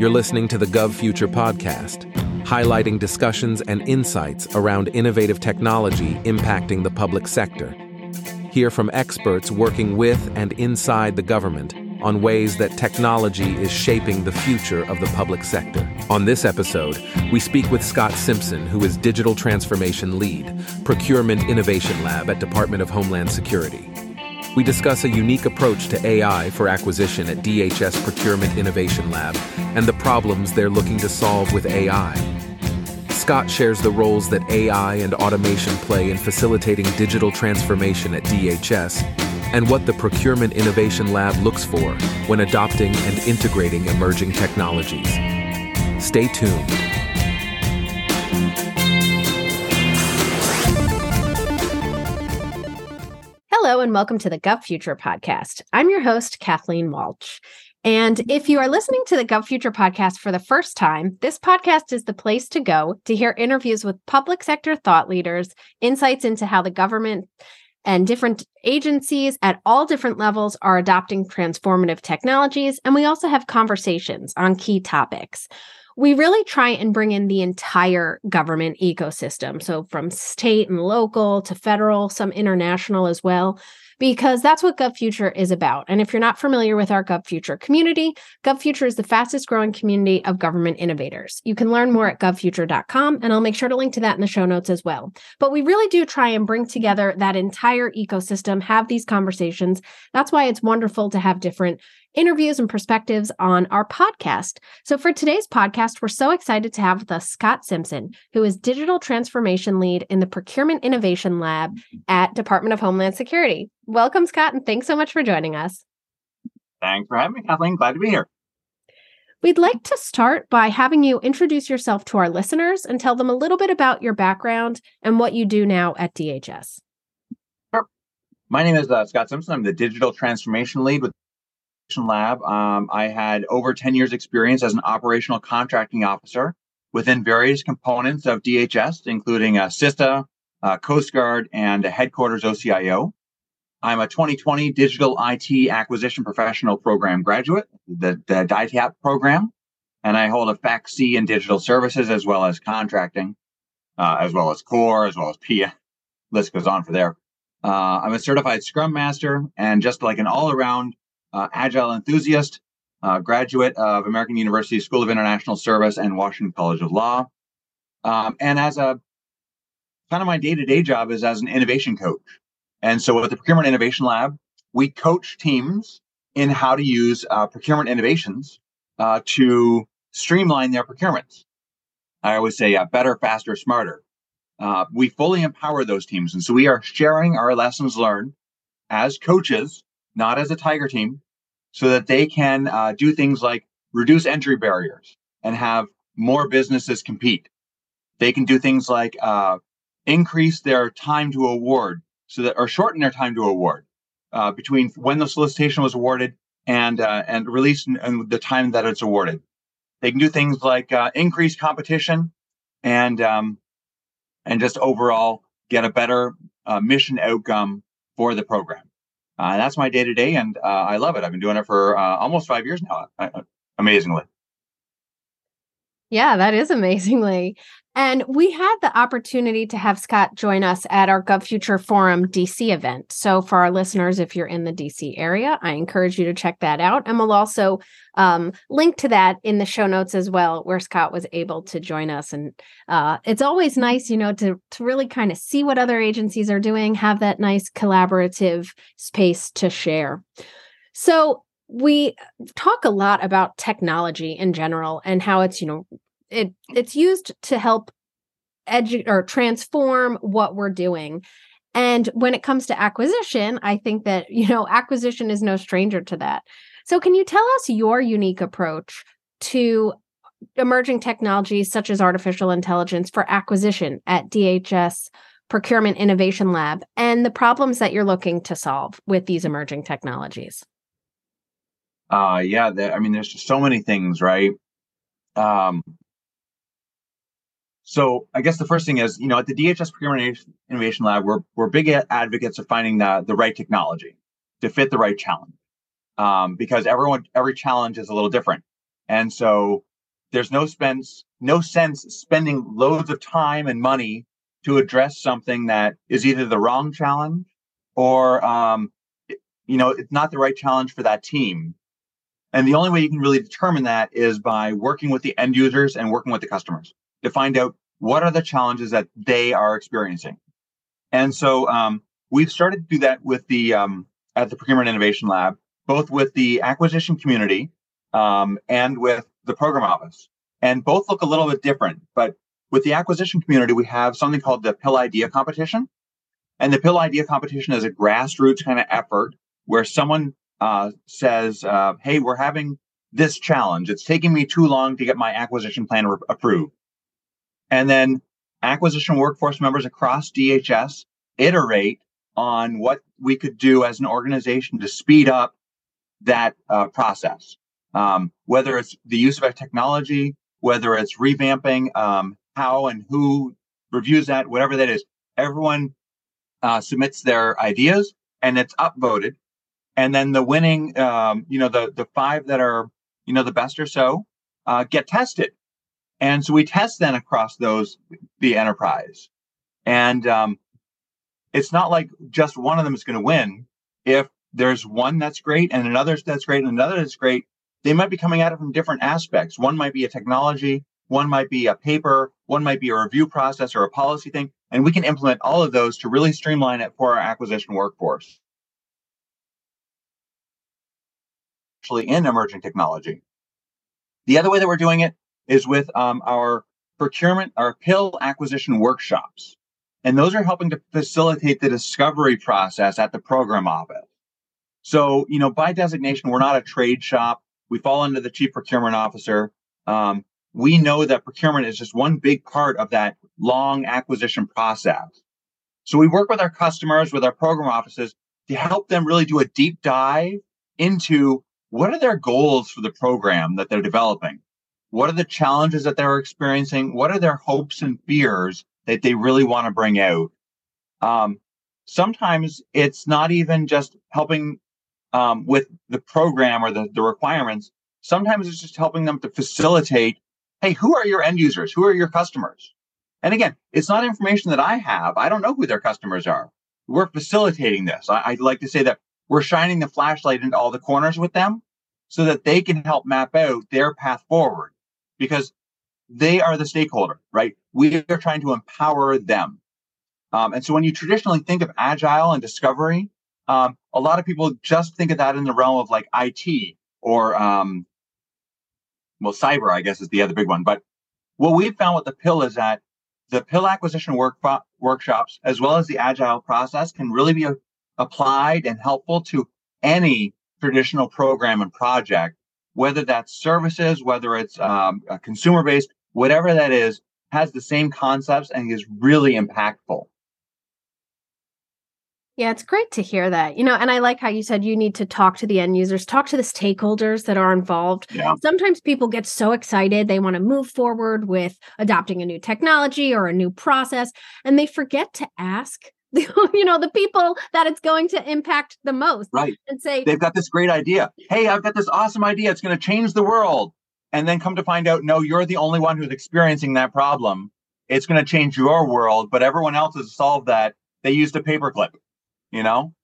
You're listening to the Gov Future podcast, highlighting discussions and insights around innovative technology impacting the public sector. Hear from experts working with and inside the government on ways that technology is shaping the future of the public sector. On this episode, we speak with Scott Simpson, who is Digital Transformation Lead, Procurement Innovation Lab at Department of Homeland Security. We discuss a unique approach to AI for acquisition at DHS Procurement Innovation Lab and the problems they're looking to solve with AI. Scott shares the roles that AI and automation play in facilitating digital transformation at DHS and what the Procurement Innovation Lab looks for when adopting and integrating emerging technologies. Stay tuned. Hello, and welcome to the Gov Future podcast. I'm your host, Kathleen Walch. And if you are listening to the Gov Future podcast for the first time, this podcast is the place to go to hear interviews with public sector thought leaders, insights into how the government and different agencies at all different levels are adopting transformative technologies. And we also have conversations on key topics. We really try and bring in the entire government ecosystem. So, from state and local to federal, some international as well, because that's what GovFuture is about. And if you're not familiar with our GovFuture community, GovFuture is the fastest growing community of government innovators. You can learn more at govfuture.com, and I'll make sure to link to that in the show notes as well. But we really do try and bring together that entire ecosystem, have these conversations. That's why it's wonderful to have different interviews and perspectives on our podcast. So, for today's podcast, we're so excited to have with us Scott Simpson, who is Digital Transformation Lead in the Procurement Innovation Lab at Department of Homeland Security. Welcome, Scott, and thanks so much for joining us. Thanks for having me, Kathleen. Glad to be here. We'd like to start by having you introduce yourself to our listeners and tell them a little bit about your background and what you do now at DHS. Sure. My name is uh, Scott Simpson. I'm the Digital Transformation Lead with Lab. Um, I had over 10 years experience as an operational contracting officer within various components of DHS, including uh, CISA, uh, Coast Guard, and headquarters OCIO. I'm a 2020 Digital IT Acquisition Professional Program graduate, the, the DITAP program, and I hold a FACC in digital services as well as contracting, uh, as well as COR, as well as PM. List goes on for there. Uh, I'm a certified Scrum Master and just like an all around uh, agile enthusiast, uh, graduate of American University School of International Service and Washington College of Law. Um, and as a kind of my day to day job is as an innovation coach. And so at the Procurement Innovation Lab, we coach teams in how to use uh, procurement innovations uh, to streamline their procurements. I always say uh, better, faster, smarter. Uh, we fully empower those teams. And so we are sharing our lessons learned as coaches not as a tiger team, so that they can uh, do things like reduce entry barriers and have more businesses compete. They can do things like uh, increase their time to award, so that or shorten their time to award uh, between when the solicitation was awarded and uh, and release and the time that it's awarded. They can do things like uh, increase competition and um, and just overall get a better uh, mission outcome for the program. Uh, that's my day to day, and uh, I love it. I've been doing it for uh, almost five years now, amazingly. Yeah, that is amazingly. And we had the opportunity to have Scott join us at our GovFuture Forum DC event. So, for our listeners, if you're in the DC area, I encourage you to check that out. And we'll also um, link to that in the show notes as well, where Scott was able to join us. And uh, it's always nice, you know, to, to really kind of see what other agencies are doing, have that nice collaborative space to share. So, we talk a lot about technology in general and how it's you know it it's used to help edu- or transform what we're doing. And when it comes to acquisition i think that you know acquisition is no stranger to that. So can you tell us your unique approach to emerging technologies such as artificial intelligence for acquisition at dhs procurement innovation lab and the problems that you're looking to solve with these emerging technologies uh yeah i mean there's just so many things right? Um so I guess the first thing is, you know, at the DHS Procurement Innovation Lab, we're we're big advocates of finding the the right technology to fit the right challenge, um, because everyone every challenge is a little different, and so there's no spends no sense spending loads of time and money to address something that is either the wrong challenge or um, you know it's not the right challenge for that team and the only way you can really determine that is by working with the end users and working with the customers to find out what are the challenges that they are experiencing. And so um, we've started to do that with the um, at the procurement innovation lab both with the acquisition community um, and with the program office. And both look a little bit different but with the acquisition community we have something called the PIL idea competition. And the PIL idea competition is a grassroots kind of effort where someone uh, says, uh, "Hey, we're having this challenge. It's taking me too long to get my acquisition plan re- approved," and then acquisition workforce members across DHS iterate on what we could do as an organization to speed up that uh, process. Um, whether it's the use of a technology, whether it's revamping um, how and who reviews that, whatever that is, everyone uh, submits their ideas and it's upvoted. And then the winning, um, you know, the the five that are, you know, the best or so, uh, get tested. And so we test then across those the enterprise, and um, it's not like just one of them is going to win. If there's one that's great and another that's great and another that's great, they might be coming at it from different aspects. One might be a technology, one might be a paper, one might be a review process or a policy thing. And we can implement all of those to really streamline it for our acquisition workforce. Actually, in emerging technology. The other way that we're doing it is with um, our procurement, our PIL acquisition workshops. And those are helping to facilitate the discovery process at the program office. So, you know, by designation, we're not a trade shop. We fall under the chief procurement officer. Um, we know that procurement is just one big part of that long acquisition process. So we work with our customers, with our program offices to help them really do a deep dive into what are their goals for the program that they're developing? What are the challenges that they're experiencing? What are their hopes and fears that they really want to bring out? Um, sometimes it's not even just helping um, with the program or the, the requirements. Sometimes it's just helping them to facilitate hey, who are your end users? Who are your customers? And again, it's not information that I have. I don't know who their customers are. We're facilitating this. I, I like to say that we're shining the flashlight into all the corners with them so that they can help map out their path forward because they are the stakeholder, right? We are trying to empower them. Um, and so when you traditionally think of agile and discovery, um, a lot of people just think of that in the realm of like IT or um, well, cyber, I guess, is the other big one. But what we've found with the PIL is that the PIL acquisition work, workshops, as well as the agile process, can really be a, applied and helpful to any traditional program and project, whether that's services, whether it's um, consumer based, whatever that is, has the same concepts and is really impactful. Yeah, it's great to hear that. You know, and I like how you said you need to talk to the end users, talk to the stakeholders that are involved. Yeah. Sometimes people get so excited, they want to move forward with adopting a new technology or a new process, and they forget to ask you know the people that it's going to impact the most right. and say they've got this great idea. Hey i've got this awesome idea. It's going to change the world. And then come to find out no you're the only one who's experiencing that problem. It's going to change your world but everyone else has solved that. They used a paperclip you know?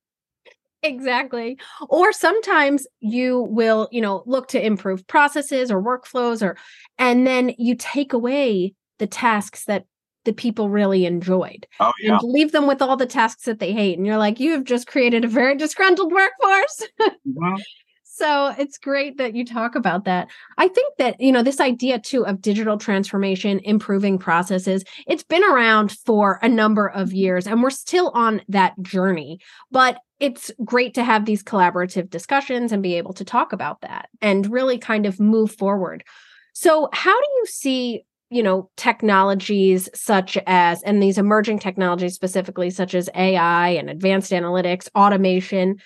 Exactly. Or sometimes you will, you know, look to improve processes or workflows or and then you take away the tasks that the people really enjoyed oh, yeah. and leave them with all the tasks that they hate and you're like you have just created a very disgruntled workforce mm-hmm. So it's great that you talk about that. I think that, you know, this idea too of digital transformation, improving processes, it's been around for a number of years and we're still on that journey. But it's great to have these collaborative discussions and be able to talk about that and really kind of move forward. So, how do you see you know technologies such as and these emerging technologies specifically such as ai and advanced analytics automation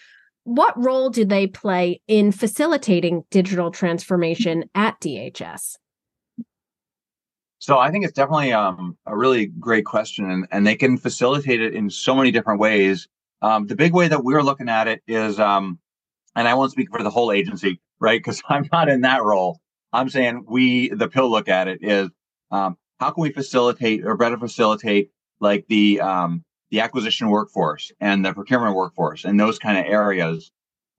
what role do they play in facilitating digital transformation at DHS? So I think it's definitely um, a really great question, and, and they can facilitate it in so many different ways. Um, the big way that we're looking at it is, um, and I won't speak for the whole agency, right? Because I'm not in that role. I'm saying we, the PIL look at it is, um, how can we facilitate or better facilitate like the, um, the acquisition workforce and the procurement workforce and those kind of areas.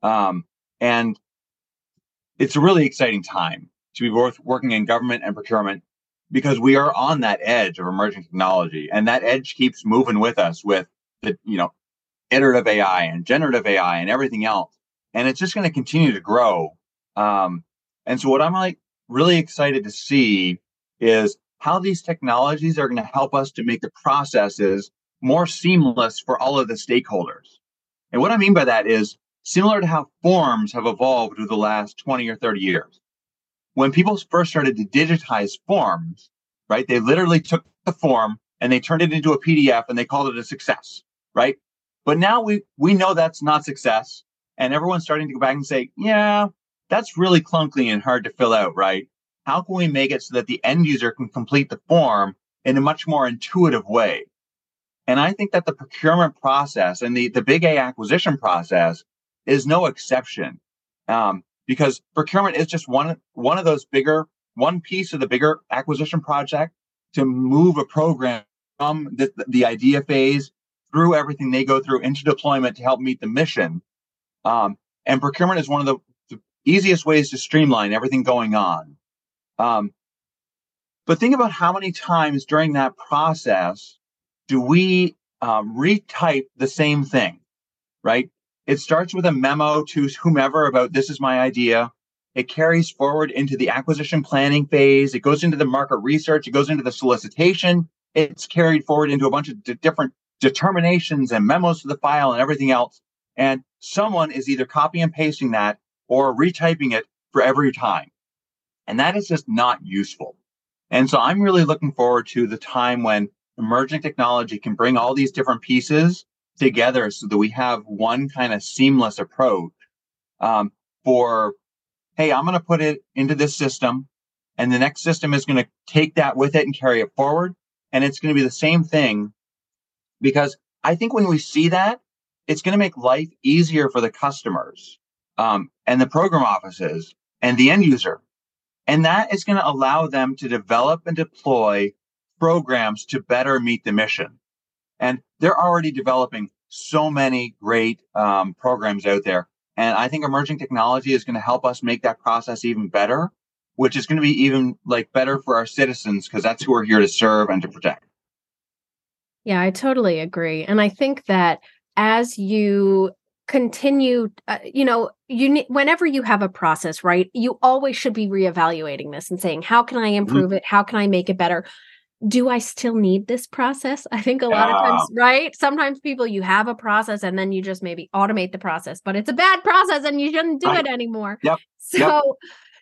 Um, and it's a really exciting time to be both working in government and procurement because we are on that edge of emerging technology and that edge keeps moving with us with the, you know, iterative AI and generative AI and everything else. And it's just going to continue to grow. Um, and so what I'm like really excited to see is how these technologies are going to help us to make the processes more seamless for all of the stakeholders. And what I mean by that is similar to how forms have evolved over the last 20 or 30 years. When people first started to digitize forms, right, they literally took the form and they turned it into a PDF and they called it a success, right? But now we we know that's not success, and everyone's starting to go back and say, yeah, that's really clunky and hard to fill out, right? How can we make it so that the end user can complete the form in a much more intuitive way? And I think that the procurement process and the, the big A acquisition process is no exception. Um, because procurement is just one, one of those bigger, one piece of the bigger acquisition project to move a program from the, the idea phase through everything they go through into deployment to help meet the mission. Um, and procurement is one of the, the, easiest ways to streamline everything going on. Um, but think about how many times during that process do we um, retype the same thing, right? It starts with a memo to whomever about this is my idea. It carries forward into the acquisition planning phase. It goes into the market research. It goes into the solicitation. It's carried forward into a bunch of d- different determinations and memos to the file and everything else. And someone is either copy and pasting that or retyping it for every time. And that is just not useful. And so I'm really looking forward to the time when emerging technology can bring all these different pieces together so that we have one kind of seamless approach um, for, hey, I'm going to put it into this system, and the next system is going to take that with it and carry it forward. And it's going to be the same thing because I think when we see that, it's going to make life easier for the customers um, and the program offices and the end user. And that is going to allow them to develop and deploy programs to better meet the mission. And they're already developing so many great um, programs out there. And I think emerging technology is going to help us make that process even better, which is going to be even like better for our citizens because that's who we're here to serve and to protect. Yeah, I totally agree. And I think that as you continue uh, you know you ne- whenever you have a process right you always should be reevaluating this and saying how can i mm-hmm. improve mm-hmm. it how can i make it better do I still need this process? I think a lot of times, right? Sometimes people, you have a process and then you just maybe automate the process, but it's a bad process and you shouldn't do right. it anymore. Yep. So, yep.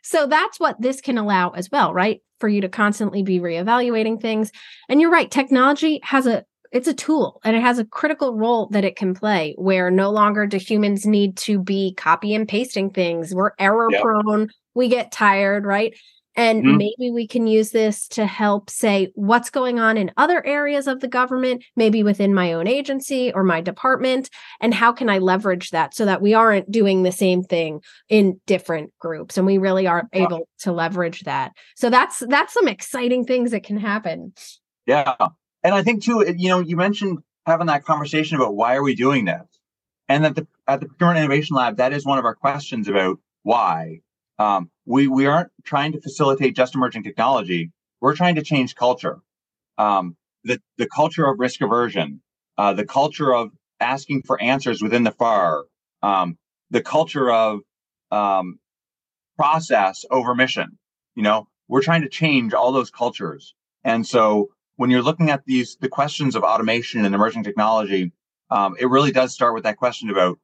so that's what this can allow as well, right? For you to constantly be reevaluating things. And you're right, technology has a, it's a tool and it has a critical role that it can play where no longer do humans need to be copy and pasting things. We're error yep. prone. We get tired, right? And mm-hmm. maybe we can use this to help say what's going on in other areas of the government, maybe within my own agency or my department, and how can I leverage that so that we aren't doing the same thing in different groups and we really are able to leverage that. So that's that's some exciting things that can happen. Yeah. And I think too, you know, you mentioned having that conversation about why are we doing this? And that the at the procurement innovation lab, that is one of our questions about why. Um, we we aren't trying to facilitate just emerging technology. We're trying to change culture. Um, the the culture of risk aversion, uh, the culture of asking for answers within the FAR, um, the culture of um, process over mission. You know, we're trying to change all those cultures. And so when you're looking at these the questions of automation and emerging technology, um, it really does start with that question about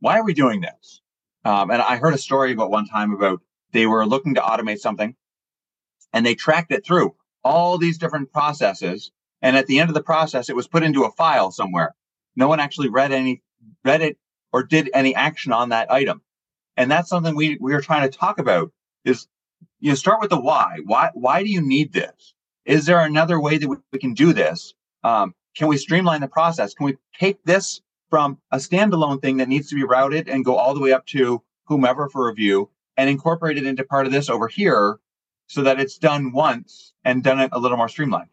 why are we doing this? Um, and I heard a story about one time about they were looking to automate something and they tracked it through all these different processes. And at the end of the process, it was put into a file somewhere. No one actually read any, read it or did any action on that item. And that's something we, we are trying to talk about is, you know, start with the why. Why, why do you need this? Is there another way that we, we can do this? Um, can we streamline the process? Can we take this from a standalone thing that needs to be routed and go all the way up to whomever for review and incorporate it into part of this over here so that it's done once and done it a little more streamlined.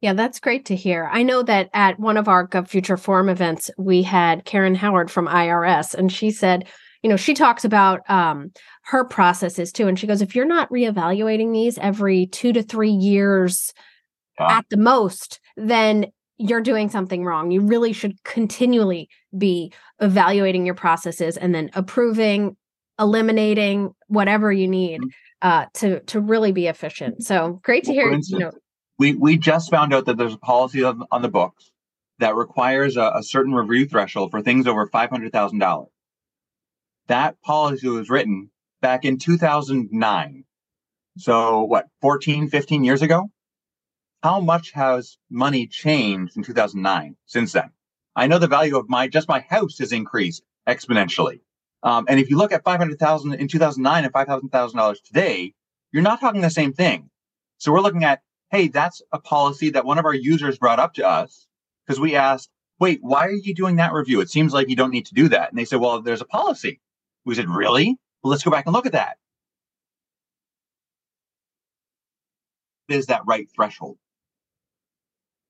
Yeah, that's great to hear. I know that at one of our GovFuture Forum events, we had Karen Howard from IRS, and she said, you know, she talks about um, her processes too. And she goes, if you're not reevaluating these every two to three years at the most, then you're doing something wrong. You really should continually be evaluating your processes and then approving, eliminating whatever you need mm-hmm. uh, to to really be efficient. So great to hear. Instance, you know, we we just found out that there's a policy on, on the books that requires a, a certain review threshold for things over five hundred thousand dollars. That policy was written back in 2009. So what, 14, 15 years ago? How much has money changed in 2009 since then? I know the value of my just my house has increased exponentially. Um, and if you look at 500,000 in 2009 and $5,000 today, you're not talking the same thing. So we're looking at, hey, that's a policy that one of our users brought up to us because we asked, wait, why are you doing that review? It seems like you don't need to do that. And they said, well, there's a policy. We said, really? Well, let's go back and look at that. Is that right threshold?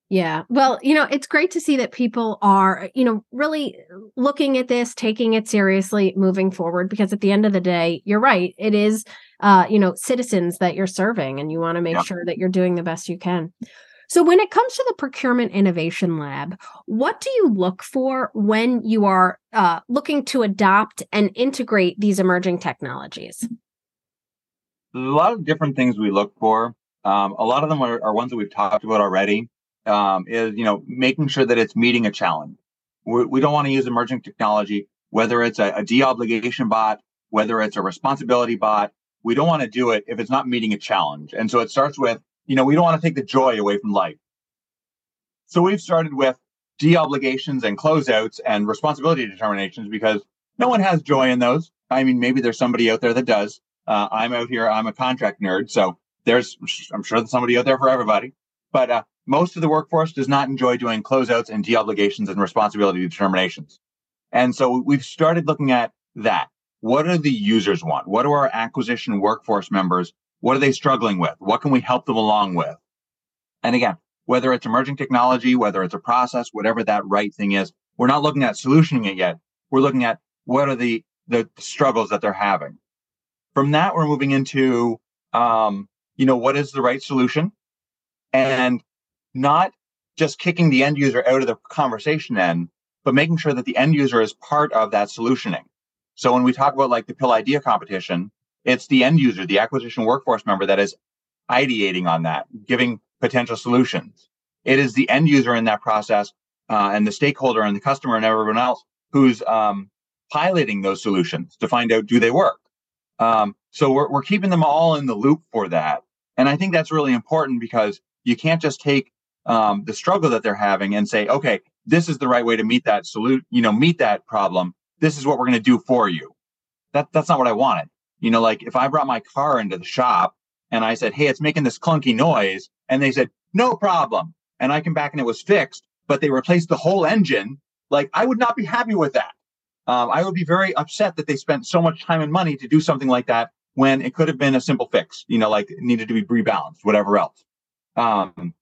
Yeah. Well, you know, it's great to see that people are, you know, really looking at this, taking it seriously, moving forward, because at the end of the day, you're right. It is, uh, you know, citizens that you're serving, and you want to make sure that you're doing the best you can. So, when it comes to the Procurement Innovation Lab, what do you look for when you are uh, looking to adopt and integrate these emerging technologies? A lot of different things we look for. Um, a lot of them are, are, ones that we've talked about already. Um, is you know making sure that it's meeting a challenge. We do not want to use emerging technology, whether it's a, a deobligation bot, whether it's a responsibility bot. We don't want to do it if it's not meeting a challenge. And so it starts with you know, we don't want to take the joy away from life. So we've started with deobligations and closeouts and responsibility determinations because no one has joy in those. I mean, maybe there's somebody out there that does. Uh, I'm out here. I'm a contract nerd. So there's, I'm sure there's somebody out there for everybody. But uh, most of the workforce does not enjoy doing closeouts and deobligations and responsibility determinations. And so we've started looking at that. What do the users want? What do our acquisition workforce members what are they struggling with? What can we help them along with? And again, whether it's emerging technology, whether it's a process, whatever that right thing is, we're not looking at solutioning it yet. We're looking at what are the, the struggles that they're having. From that, we're moving into, um, you know, what is the right solution and not just kicking the end user out of the conversation end, but making sure that the end user is part of that solutioning. So when we talk about like the PIL idea competition, it's the end user, the acquisition workforce member that is ideating on that, giving potential solutions. It is the end user in that process uh, and the stakeholder and the customer and everyone else who's um, piloting those solutions to find out do they work. Um, so we're, we're keeping them all in the loop for that. And I think that's really important because you can't just take um, the struggle that they're having and say, okay, this is the right way to meet that salute, you know, meet that problem. This is what we're going to do for you. That that's not what I wanted. You know, like if I brought my car into the shop and I said, Hey, it's making this clunky noise. And they said, no problem. And I come back and it was fixed, but they replaced the whole engine. Like I would not be happy with that. Um, I would be very upset that they spent so much time and money to do something like that when it could have been a simple fix, you know, like needed to be rebalanced, whatever else. Um,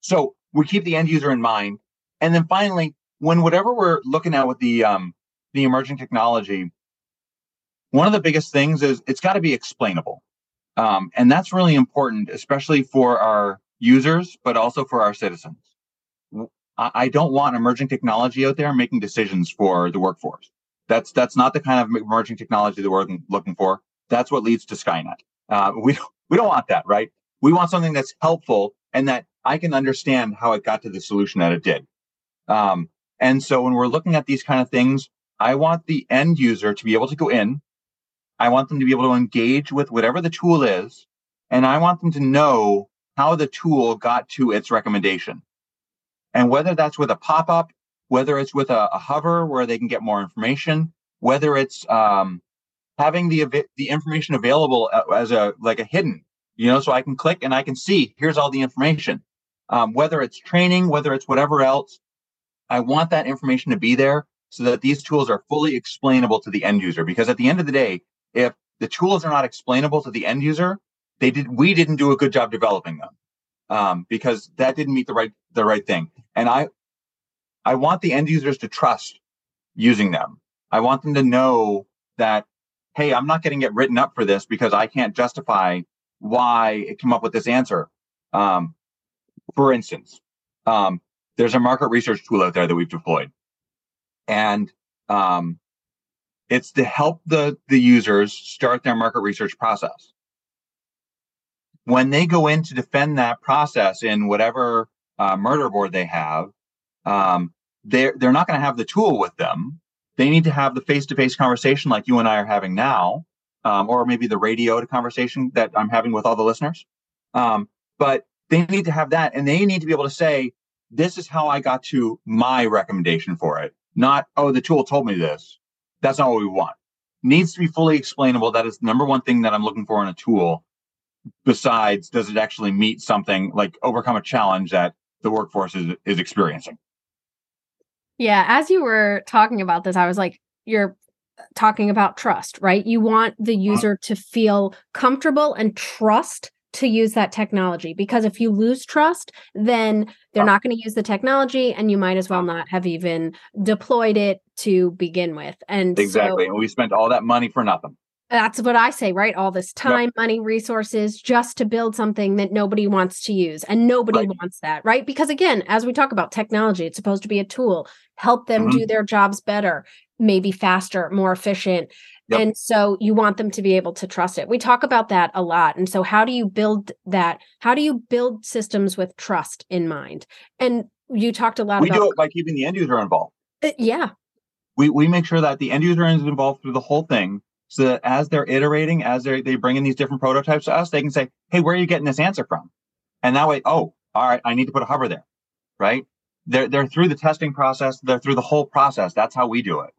so we keep the end user in mind. And then finally, when whatever we're looking at with the, um, the emerging technology, one of the biggest things is it's got to be explainable. Um, and that's really important, especially for our users, but also for our citizens. I don't want emerging technology out there making decisions for the workforce. That's that's not the kind of emerging technology that we're looking for. That's what leads to Skynet. Uh, we we don't want that, right? We want something that's helpful and that I can understand how it got to the solution that it did. Um, and so when we're looking at these kind of things, I want the end user to be able to go in I want them to be able to engage with whatever the tool is, and I want them to know how the tool got to its recommendation. And whether that's with a pop up, whether it's with a, a, hover where they can get more information, whether it's um, having the the information available as a like a hidden, you know, so I can click and I can see here's all the information. Um, whether it's training, whether it's whatever else, I want that information to be there so that these tools are fully explainable to the end user. Because at the end of the day, if the tools are not explainable to the end user, they did we didn't do a good job developing them um, because that didn't meet the right the right thing. And I I want the end users to trust using them. I want them to know that hey, I'm not getting it written up for this because I can't justify why it came up with this answer. Um, for instance, um, there's a market research tool out there that we've deployed, and um, it's to help the the users start their market research process. When they go in to defend that process in whatever uh, murder board they have, um, they're they're not going to have the tool with them. They need to have the face to face conversation like you and I are having now, um, or maybe the radio conversation that I'm having with all the listeners. Um, but they need to have that, and they need to be able to say, "This is how I got to my recommendation for it." Not, "Oh, the tool told me this." That's not what we want. Needs to be fully explainable. That is the number one thing that I'm looking for in a tool. Besides, does it actually meet something like overcome a challenge that the workforce is is experiencing? Yeah, as you were talking about this, I was like, you're talking about trust, right? You want the uh-huh. user to feel comfortable and trust to use that technology because if you lose trust, then they're uh-huh. not going to use the technology and you might as well not have even deployed it to begin with. And exactly. So, and we spent all that money for nothing. That's what I say, right? All this time, yep. money, resources just to build something that nobody wants to use. And nobody right. wants that, right? Because again, as we talk about technology, it's supposed to be a tool, help them mm-hmm. do their jobs better, maybe faster, more efficient. Yep. And so you want them to be able to trust it. We talk about that a lot. And so how do you build that? How do you build systems with trust in mind? And you talked a lot we about do it by keeping the end user involved. Uh, yeah. We we make sure that the end user is involved through the whole thing so that as they're iterating, as they they bring in these different prototypes to us, they can say, "Hey, where are you getting this answer from?" And that way, oh, all right, I need to put a hover there, right? They're they're through the testing process. They're through the whole process. That's how we do it.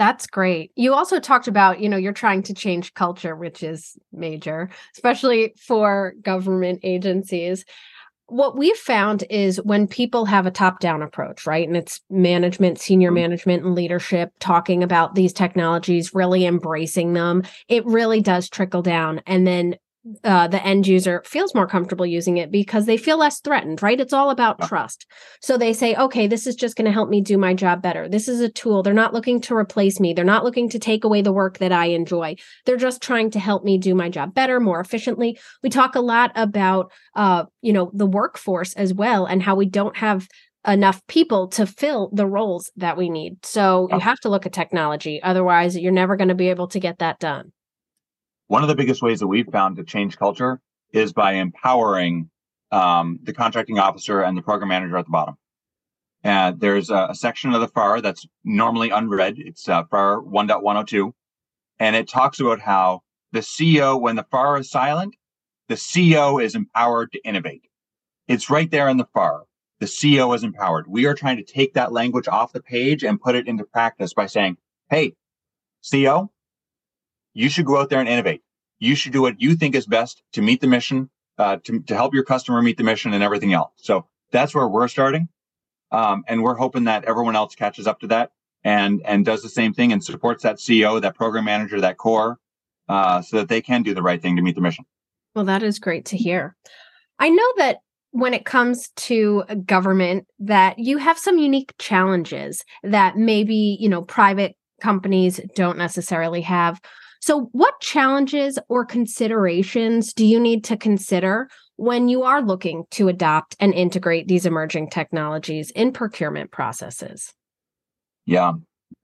That's great. You also talked about, you know, you're trying to change culture, which is major, especially for government agencies what we've found is when people have a top down approach, right? And it's management, senior mm-hmm. management, and leadership talking about these technologies, really embracing them, it really does trickle down. And then uh, the end user feels more comfortable using it because they feel less threatened, right? It's all about trust. So they say, okay, this is just going to help me do my job better. This is a tool. They're not looking to replace me. They're not looking to take away the work that I enjoy. They're just trying to help me do my job better, more efficiently. We talk a lot about, uh, you know, the workforce as well and how we don't have enough people to fill the roles that we need. So you have to look at technology. Otherwise, you're never going to be able to get that done. One of the biggest ways that we've found to change culture is by empowering um, the contracting officer and the program manager at the bottom. And there's a, a section of the FAR that's normally unread. It's uh, FAR 1.102. And it talks about how the CO, when the FAR is silent, the CO is empowered to innovate. It's right there in the FAR. The CO is empowered. We are trying to take that language off the page and put it into practice by saying, hey, CO, you should go out there and innovate. You should do what you think is best to meet the mission, uh, to, to help your customer meet the mission and everything else. So that's where we're starting. Um, and we're hoping that everyone else catches up to that and, and does the same thing and supports that CO, that program manager, that COR, uh, so that they can do the right thing to meet the mission. Well, that is great to hear. I know that when it comes to government that you have some unique challenges that maybe you know private companies don't necessarily have so, what challenges or considerations do you need to consider when you are looking to adopt and integrate these emerging technologies in procurement processes? Yeah.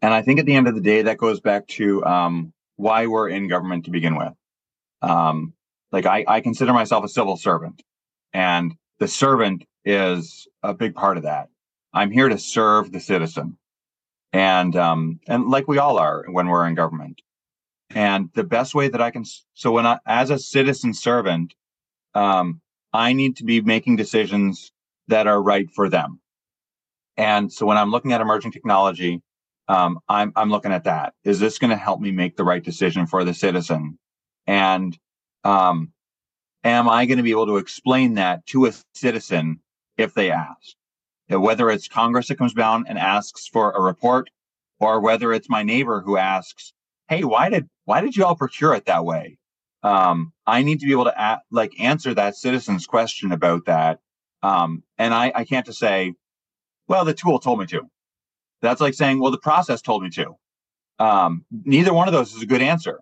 And I think at the end of the day, that goes back to um, why we're in government to begin with. Um, like, I, I consider myself a civil servant, and the servant is a big part of that. I'm here to serve the citizen. And um, and like we all are when we're in government. And the best way that I can, so when I, as a citizen servant, um, I need to be making decisions that are right for them. And so when I'm looking at emerging technology, um, I'm, I'm looking at that. Is this going to help me make the right decision for the citizen? And, um, am I going to be able to explain that to a citizen if they ask? Whether it's Congress that comes down and asks for a report or whether it's my neighbor who asks, "Hey, why did why did you all procure it that way?" Um, I need to be able to like answer that citizen's question about that, um, and I, I can't just say, "Well, the tool told me to." That's like saying, "Well, the process told me to." Um, neither one of those is a good answer.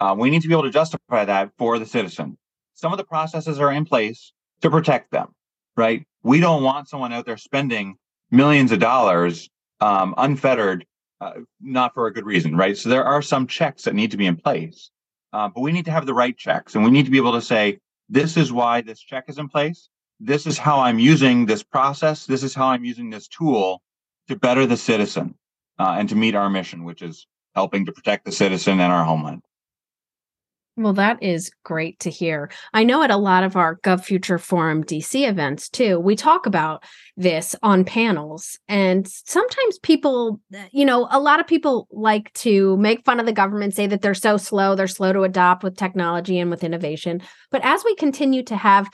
Uh, we need to be able to justify that for the citizen. Some of the processes are in place to protect them, right? We don't want someone out there spending millions of dollars um, unfettered, uh, not for a good reason, right? So there are some checks that need to be in place, uh, but we need to have the right checks, and we need to be able to say, "This is why this check is in place. This is how I'm using this process. This is how I'm using this tool to better the citizen uh, and to meet our mission, which is helping to protect the citizen and our homeland." Well, that is great to hear. I know at a lot of our GovFuture Forum DC events too, we talk about this on panels. And sometimes people, you know, a lot of people like to make fun of the government, say that they're so slow, they're slow to adopt with technology and with innovation. But as we continue to have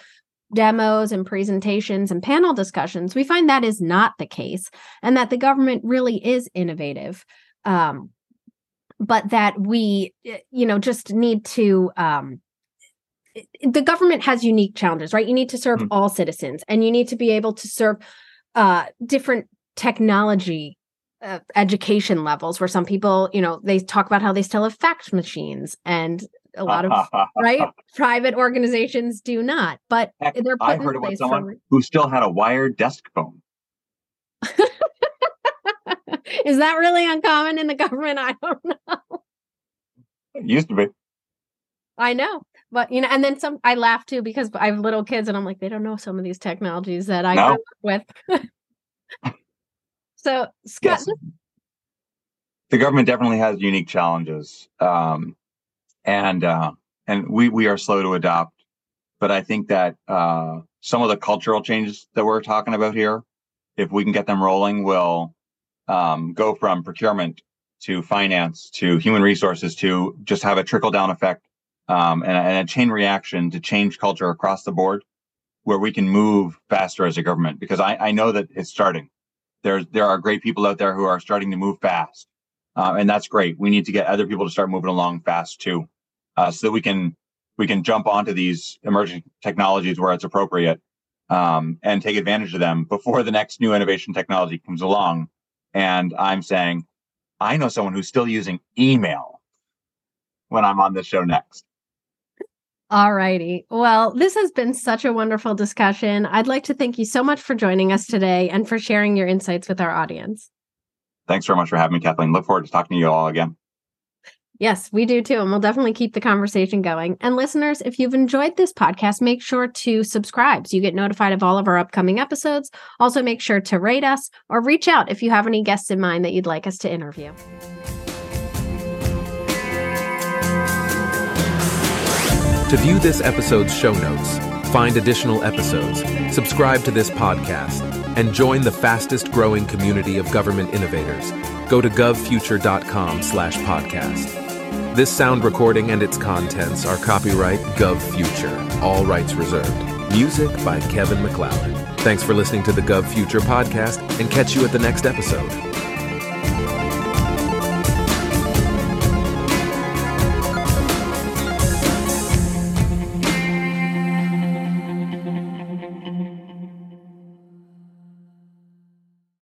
demos and presentations and panel discussions, we find that is not the case and that the government really is innovative. Um, but that we you know just need to um the government has unique challenges right? You need to serve mm-hmm. all citizens and you need to be able to serve uh different technology uh, education levels where some people you know they talk about how they still have fax machines and a lot of right? Private organizations do not but Heck, they're i heard about someone for... who still had a wired desk phone Is that really uncommon in the government? I don't know. It used to be. I know. But you know, and then some I laugh too because I have little kids and I'm like, they don't know some of these technologies that I no. grew up with. so Scott yes. the government definitely has unique challenges. Um, and uh, and we we are slow to adopt. But I think that uh, some of the cultural changes that we're talking about here, if we can get them rolling, will um, go from procurement to finance to human resources to just have a trickle down effect um, and, and, a chain reaction to change culture across the board where we can move faster as a government because I, I know that it's starting. There's, there are great people out there who are starting to move fast. Uh, and that's great. We need to get other people to start moving along fast too, uh, so that we can we can jump onto these emerging technologies where it's appropriate um, and take advantage of them before the next new innovation technology comes along and I'm saying, I know someone who's still using email when I'm on the show next. All righty. Well, this has been such a wonderful discussion. I'd like to thank you so much for joining us today and for sharing your insights with our audience. Thanks very much for having me, Kathleen. Look forward to talking to you all again. Yes, we do too. And we'll definitely keep the conversation going. And listeners, if you've enjoyed this podcast, make sure to subscribe so you get notified of all of our upcoming episodes. Also, make sure to rate us or reach out if you have any guests in mind that you'd like us to interview. To view this episode's show notes, find additional episodes, subscribe to this podcast, and join the fastest growing community of government innovators, go to govfuture.com slash podcast. This sound recording and its contents are copyright GovFuture, all rights reserved. Music by Kevin MacLeod. Thanks for listening to the GovFuture podcast and catch you at the next episode.